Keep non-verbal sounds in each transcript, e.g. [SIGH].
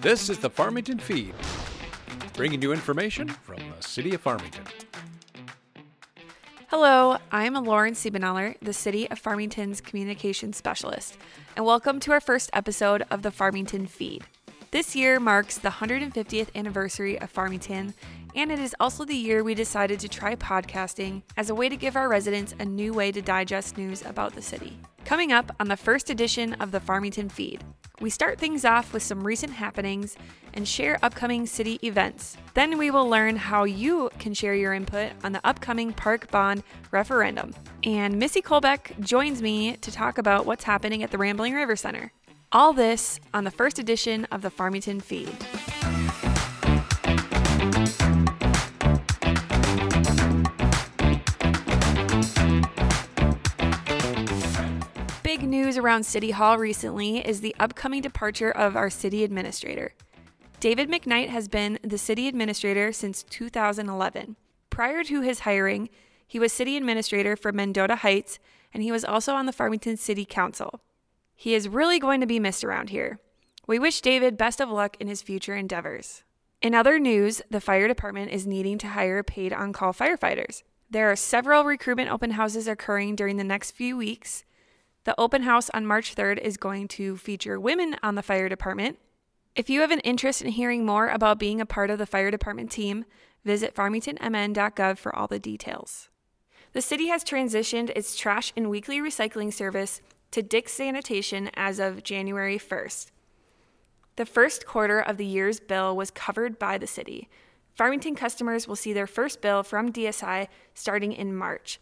This is the Farmington Feed, bringing you information from the City of Farmington. Hello, I'm Lauren Siebenaller, the City of Farmington's Communications Specialist, and welcome to our first episode of the Farmington Feed. This year marks the 150th anniversary of Farmington, and it is also the year we decided to try podcasting as a way to give our residents a new way to digest news about the city. Coming up on the first edition of the Farmington Feed, we start things off with some recent happenings and share upcoming city events. Then we will learn how you can share your input on the upcoming park bond referendum. And Missie Kohlbeck joins me to talk about what's happening at the Rambling River Center. All this on the first edition of the Farmington Feed. News around City Hall recently is the upcoming departure of our city administrator. David McKnight has been the city administrator since 2011. Prior to his hiring, he was city administrator for Mendota Heights and he was also on the Farmington City Council. He is really going to be missed around here. We wish David best of luck in his future endeavors. In other news, the fire department is needing to hire paid on call firefighters. There are several recruitment open houses occurring during the next few weeks. The open house on March 3rd is going to feature women on the fire department. If you have an interest in hearing more about being a part of the fire department team, visit farmingtonmn.gov for all the details. The city has transitioned its trash and weekly recycling service to Dick's Sanitation as of January 1st. The first quarter of the year's bill was covered by the city. Farmington customers will see their first bill from DSI starting in March.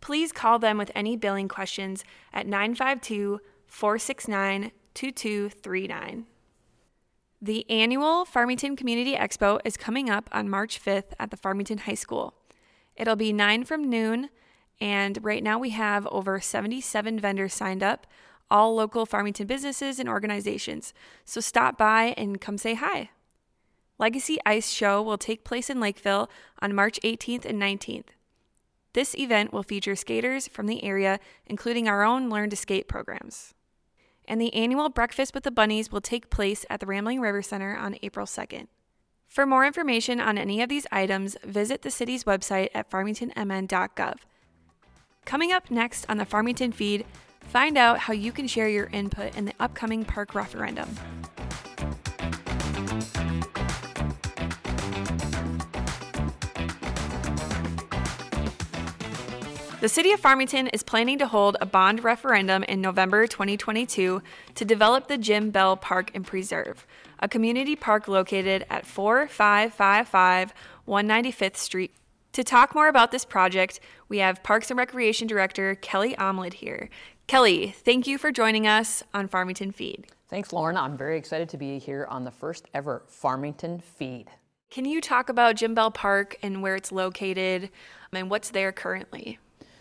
Please call them with any billing questions at 952 469 2239. The annual Farmington Community Expo is coming up on March 5th at the Farmington High School. It'll be 9 from noon and right now we have over 77 vendors signed up, all local Farmington businesses and organizations. So stop by and come say hi. Legacy Ice Show will take place in Lakeville on March 18th and 19th. This event will feature skaters from the area, including our own Learn to Skate programs. And the annual Breakfast with the Bunnies will take place at the Rambling River Center on April 2nd. For more information on any of these items, visit the city's website at farmingtonmn.gov. Coming up next on the Farmington feed, find out how you can share your input in the upcoming park referendum. The City of Farmington is planning to hold a bond referendum in November 2022 to develop the Jim Bell Park and Preserve, a community park located at 4555 195th Street, to talk more about this project, we have Parks and Recreation Director Kelly Omlid here. Kelly, thank you for joining us on Farmington Feed. Thanks, Lauren. I'm very excited to be here on the first ever Farmington Feed. Can you talk about Jim Bell Park and where it's located and what's there currently?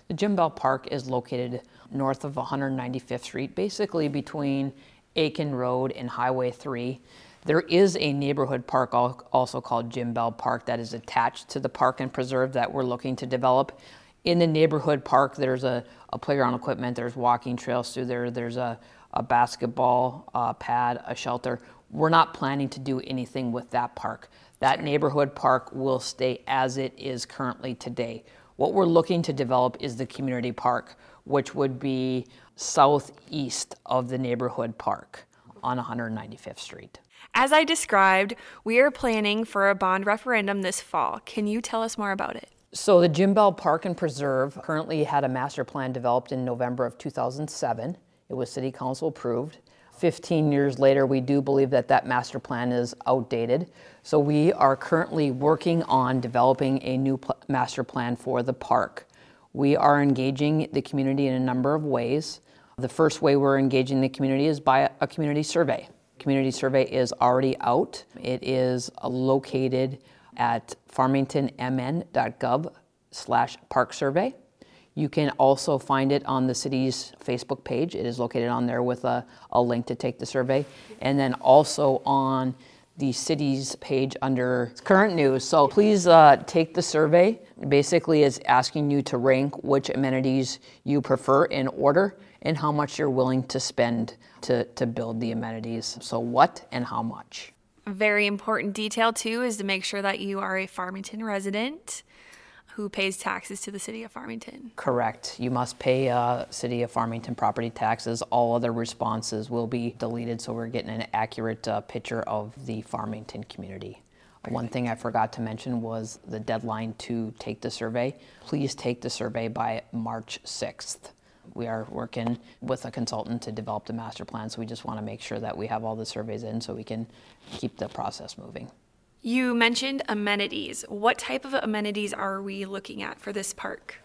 The Jim Bell Park is located north of 195th Street, basically between Akin Road and Highway 3. There is a neighborhood park also called Jim Bell Park that is attached to the park and preserve that we're looking to develop. In the neighborhood park, there's a, a playground equipment, there's walking trails through there, there's a, a basketball uh, pad, a shelter. We're not planning to do anything with that park. That neighborhood park will stay as it is currently today. What we're looking to develop is the community park, which would be southeast of the neighborhood park on 195th Street. As I described, we are planning for a bond referendum this fall. Can you tell us more about it? So, the Jim Bell Park and Preserve currently had a master plan developed in November of 2007. It was City Council approved. 15 years later, we do believe that that master plan is outdated. So, we are currently working on developing a new pl- master plan for the park. We are engaging the community in a number of ways. The first way we're engaging the community is by a community survey. Community survey is already out. It is located at farmingtonmn.gov slash park survey. You can also find it on the city's Facebook page. It is located on there with a, a link to take the survey. And then also on the city's page under current news. So please uh, take the survey. Basically, it's asking you to rank which amenities you prefer in order and how much you're willing to spend to, to build the amenities. So, what and how much. Very important detail, too, is to make sure that you are a Farmington resident who pays taxes to the city of Farmington. Correct. You must pay uh, City of Farmington property taxes. All other responses will be deleted, so we're getting an accurate uh, picture of the Farmington community. One thing I forgot to mention was the deadline to take the survey. Please take the survey by March 6th. We are working with a consultant to develop the master plan, so we just want to make sure that we have all the surveys in so we can keep the process moving. You mentioned amenities. What type of amenities are we looking at for this park?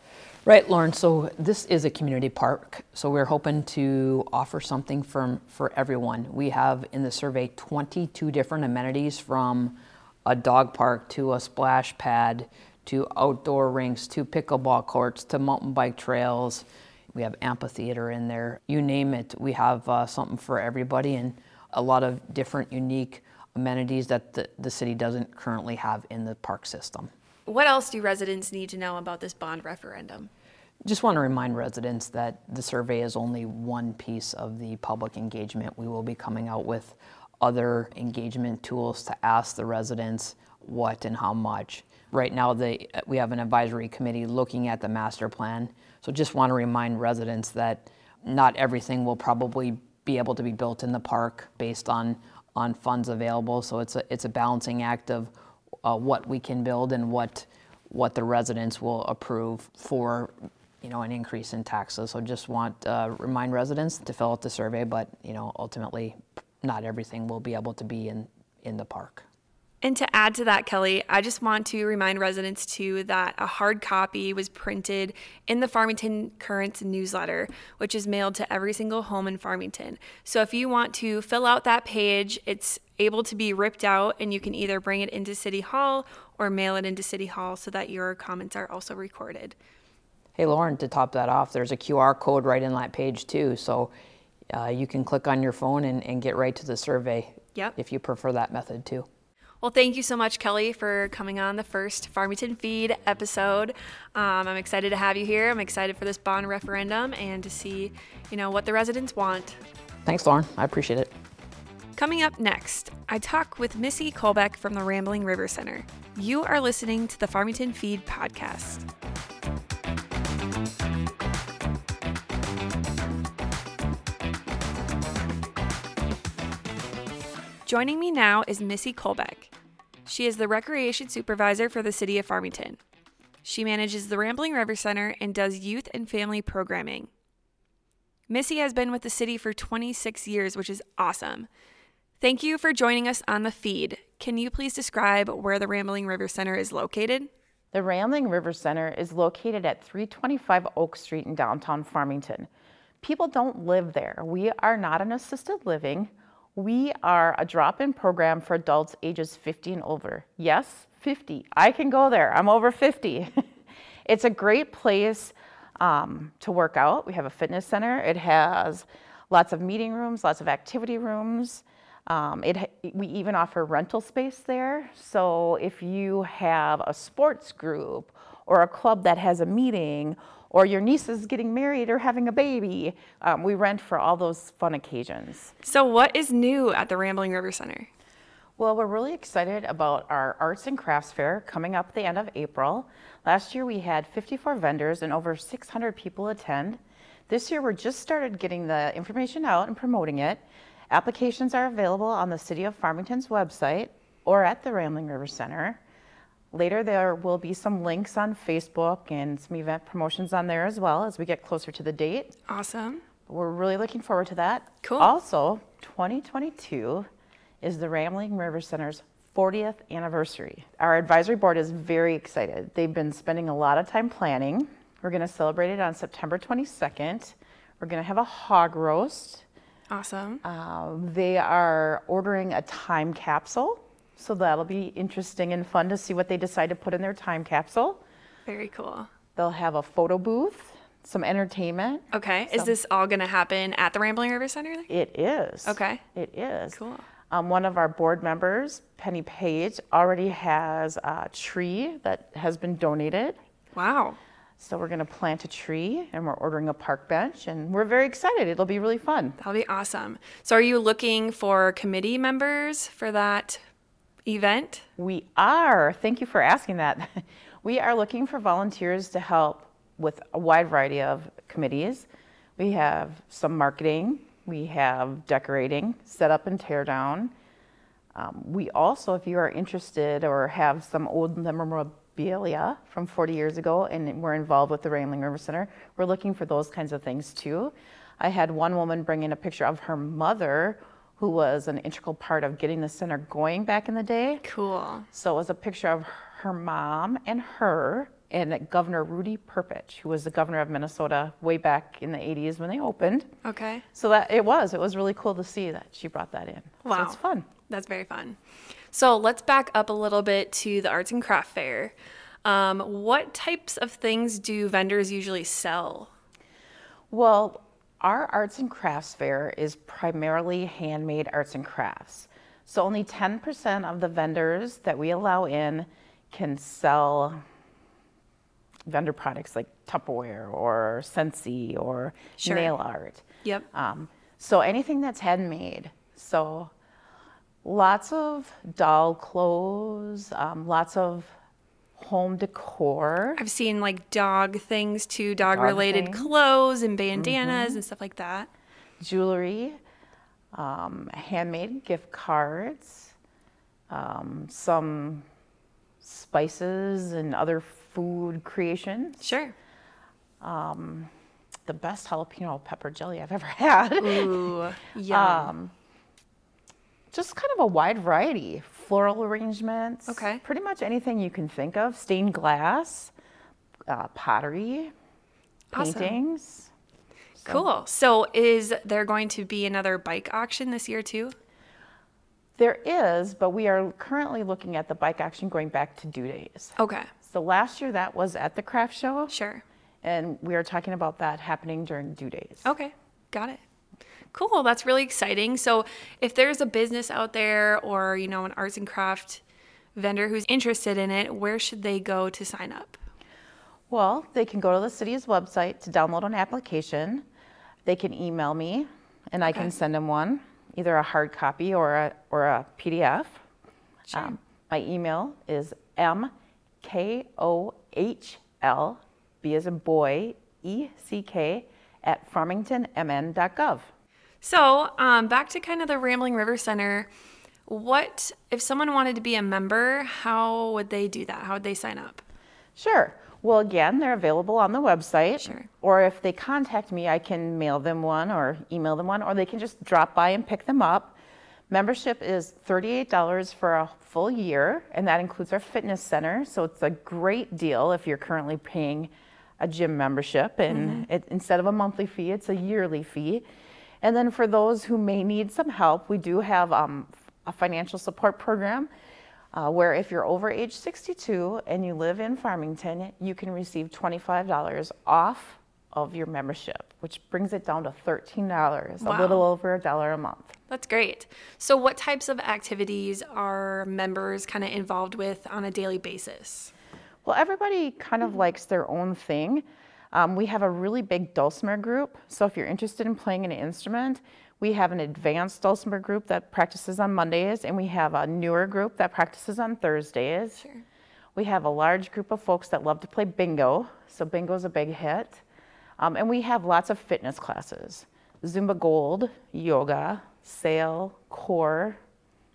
Right, Lauren. So this is a community park. So we're hoping to offer something from for everyone. We have in the survey 22 different amenities from a dog park to a splash pad to outdoor rinks to pickleball courts to mountain bike trails. We have amphitheater in there. You name it, we have uh, something for everybody and a lot of different unique amenities that the, the city doesn't currently have in the park system. What else do residents need to know about this bond referendum? Just want to remind residents that the survey is only one piece of the public engagement. We will be coming out with other engagement tools to ask the residents what and how much. Right now, the, we have an advisory committee looking at the master plan. So just want to remind residents that not everything will probably be able to be built in the park based on, on funds available. So it's a, it's a balancing act of uh, what we can build and what, what the residents will approve for you know, an increase in taxes. So just want uh, remind residents to fill out the survey, but you know, ultimately, not everything will be able to be in in the park. And to add to that, Kelly, I just want to remind residents too that a hard copy was printed in the Farmington Currents newsletter, which is mailed to every single home in Farmington. So if you want to fill out that page, it's able to be ripped out and you can either bring it into City Hall or mail it into City Hall so that your comments are also recorded. Hey, Lauren, to top that off, there's a QR code right in that page too. So uh, you can click on your phone and, and get right to the survey Yep. if you prefer that method too. Well, thank you so much, Kelly, for coming on the first Farmington Feed episode. Um, I'm excited to have you here. I'm excited for this bond referendum and to see, you know, what the residents want. Thanks, Lauren. I appreciate it. Coming up next, I talk with Missie Kohlbeck from the Rambling River Center. You are listening to the Farmington Feed podcast. Joining me now is Missie Kohlbeck. She is the recreation supervisor for the city of Farmington. She manages the Rambling River Center and does youth and family programming. Missie has been with the city for 26 years, which is awesome. Thank you for joining us on the feed. Can you please describe where the Rambling River Center is located? The Rambling River Center is located at 325 Oak Street in downtown Farmington. People don't live there. We are not an assisted living. We are a drop in program for adults ages 50 and over. Yes, 50. I can go there. I'm over 50. [LAUGHS] it's a great place um, to work out. We have a fitness center, it has lots of meeting rooms, lots of activity rooms. Um, it, we even offer rental space there. So if you have a sports group or a club that has a meeting, or your niece is getting married or having a baby, um, we rent for all those fun occasions. So, what is new at the Rambling River Center? Well, we're really excited about our arts and crafts fair coming up at the end of April. Last year we had 54 vendors and over 600 people attend. This year we're just started getting the information out and promoting it. Applications are available on the City of Farmington's website or at the Rambling River Center. Later, there will be some links on Facebook and some event promotions on there as well as we get closer to the date. Awesome. We're really looking forward to that. Cool. Also, 2022 is the Rambling River Center's 40th anniversary. Our advisory board is very excited. They've been spending a lot of time planning. We're going to celebrate it on September 22nd. We're going to have a hog roast. Awesome. Uh, they are ordering a time capsule, so that'll be interesting and fun to see what they decide to put in their time capsule. Very cool. They'll have a photo booth, some entertainment. Okay. Is this all going to happen at the Rambling River Center? It is. Okay. It is. Cool. Um, one of our board members, Penny Page, already has a tree that has been donated. Wow. So we're going to plant a tree and we're ordering a park bench and we're very excited. It'll be really fun. That'll be awesome. So, are you looking for committee members for that event? We are. Thank you for asking that. [LAUGHS] We are looking for volunteers to help with a wide variety of committees. We have some marketing, we have decorating, set up and tear down. Um, we also, if you are interested or have some old memorabilia from 40 years ago and we're involved with the Rambling River Center, we're looking for those kinds of things too. I had one woman bring in a picture of her mother who was an integral part of getting the center going back in the day. Cool. So it was a picture of her mom and her and Governor Rudy Perpich, who was the governor of Minnesota way back in the 80s when they opened. Okay. So that it was, it was really cool to see that she brought that in. Wow. So it's fun. That's very fun. So, let's back up a little bit to the arts and craft fair. Um, what types of things do vendors usually sell? Well, our arts and crafts fair is primarily handmade arts and crafts. So only 10% of the vendors that we allow in can sell vendor products like Tupperware or Scentsy or Sure. nail art. Yep. Um, so anything that's handmade. So lots of doll clothes, um, lots of home decor. I've seen like dog things too, dog related things. Mm-hmm. clothes and bandanas and stuff like that. jewelry, um, handmade gift cards, um, some spices and other food creations. Sure. The best jalapeno pepper jelly I've ever [LAUGHS] had. Ooh, yum. Just kind of a wide variety. Floral arrangements. Okay. Pretty much anything you can think of. Stained glass, uh, pottery, Awesome. paintings. cool. So, is there going to be another bike auction this year too? There is, but we are currently looking at the bike auction going back to Dew Days. Okay. So last year that was at the craft show, Sure. and we are talking about that happening during Dew Days. Okay. Got it. Cool. That's really exciting. So, if there's a business out there or, you know, an arts and craft vendor who's interested in it, where should they go to sign up? Well, they can go to the city's website to download an application. They can email me, and I Okay. can send them one, either a hard copy or a or a PDF. Um, my email is m k o h l b as in boy e c k at farmingtonmn.gov. So, um, back to kind of the Rambling River Center. What if someone wanted to be a member? How would they do that? How would they sign up? Sure. Well, again, they're available on the website. Sure. Or if they contact me, I can mail them one or email them one, or they can just drop by and pick them up. Membership is $38 for a full year, and that includes our fitness center. So it's a great deal if you're currently paying a gym membership. And it, instead of a monthly fee, it's a yearly fee. And then for those who may need some help, we do have um, a financial support program uh, where if you're over age 62 and you live in Farmington, you can receive $25 off of your membership, which brings it down to $13, Wow. a little over a dollar a month. That's great. So, what types of activities are members kind of involved with on a daily basis? Well, everybody kind of likes their own thing. Um, we have a really big dulcimer group, so if you're interested in playing an instrument, we have an advanced dulcimer group that practices on Mondays, and we have a newer group that practices on Thursdays. Sure. We have a large group of folks that love to play bingo, so bingo's a big hit. Um, and we have lots of fitness classes Zumba Gold, yoga, sail, core,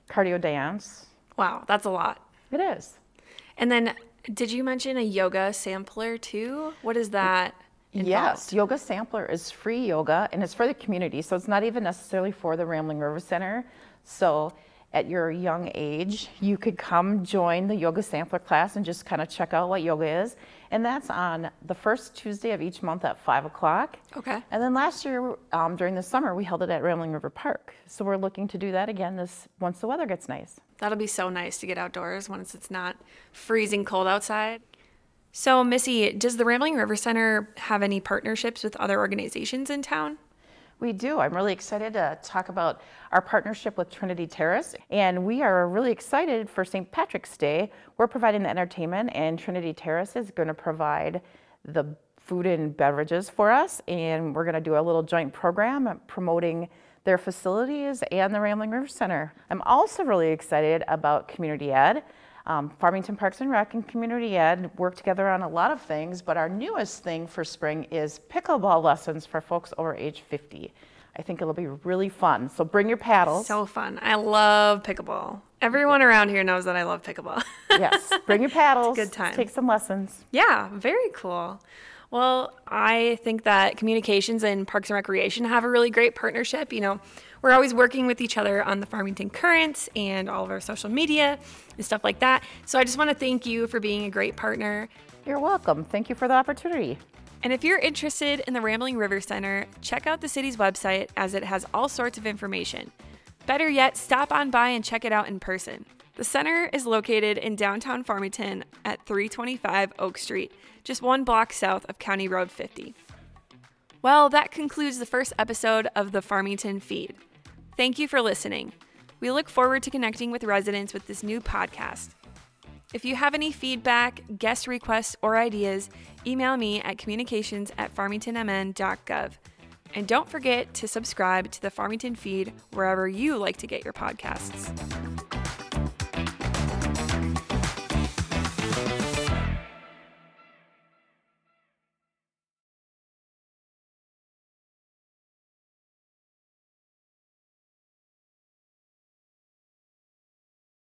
cardio dance. Wow, that's a lot. It is. And then, did you mention a yoga sampler too? What is that? Yes, Yoga Sampler is free yoga and it's for the community. So it's not even necessarily for the Rambling River Center. So at your young age, you could come join the Yoga Sampler class and just kind of check out what yoga is. And that's on the first Tuesday of each month at 5 o'clock. Okay. And then last year, um, during the summer, we held it at Rambling River Park. So we're looking to do that again this once the weather gets nice. That'll be so nice to get outdoors once it's not freezing cold outside. So, Missie, does the Rambling River Center have any partnerships with other organizations in town? We do. I'm really excited to talk about our partnership with Trinity Terrace. And we are really excited for St. Patrick's Day. We're providing the entertainment, and Trinity Terrace is going to provide the food and beverages for us, and we're going to do a little joint program promoting their facilities and the Rambling River Center. I'm also really excited about community ed. Um, Farmington Parks and Rec and Community Ed work together on a lot of things, but our newest thing for spring is pickleball lessons for folks over age 50. I think it'll be really fun. So bring your paddles. So fun. I love pickleball. Everyone around here knows that I love pickleball. yes, bring your [LAUGHS] paddles. good time. Take some lessons. Yeah, very cool. Well, I think that communications and Parks and Recreation have a really great partnership. You know, we're always working with each other on the Farmington Currents and all of our social media and stuff like that. So I just want to thank you for being a great partner. You're welcome. Thank you for the opportunity. And if you're interested in the Rambling River Center, check out the city's website as it has all sorts of information. Better yet, stop on by and check it out in person. The center is located in downtown Farmington at 325 Oak Street, just one block south of County Road 50. Well, that concludes the first episode of the Farmington Feed. Thank you for listening. We look forward to connecting with residents with this new podcast. If you have any feedback, guest requests, or ideas, email me at communications at farmingtonmn.gov. And don't forget to subscribe to the Farmington feed wherever you like to get your podcasts.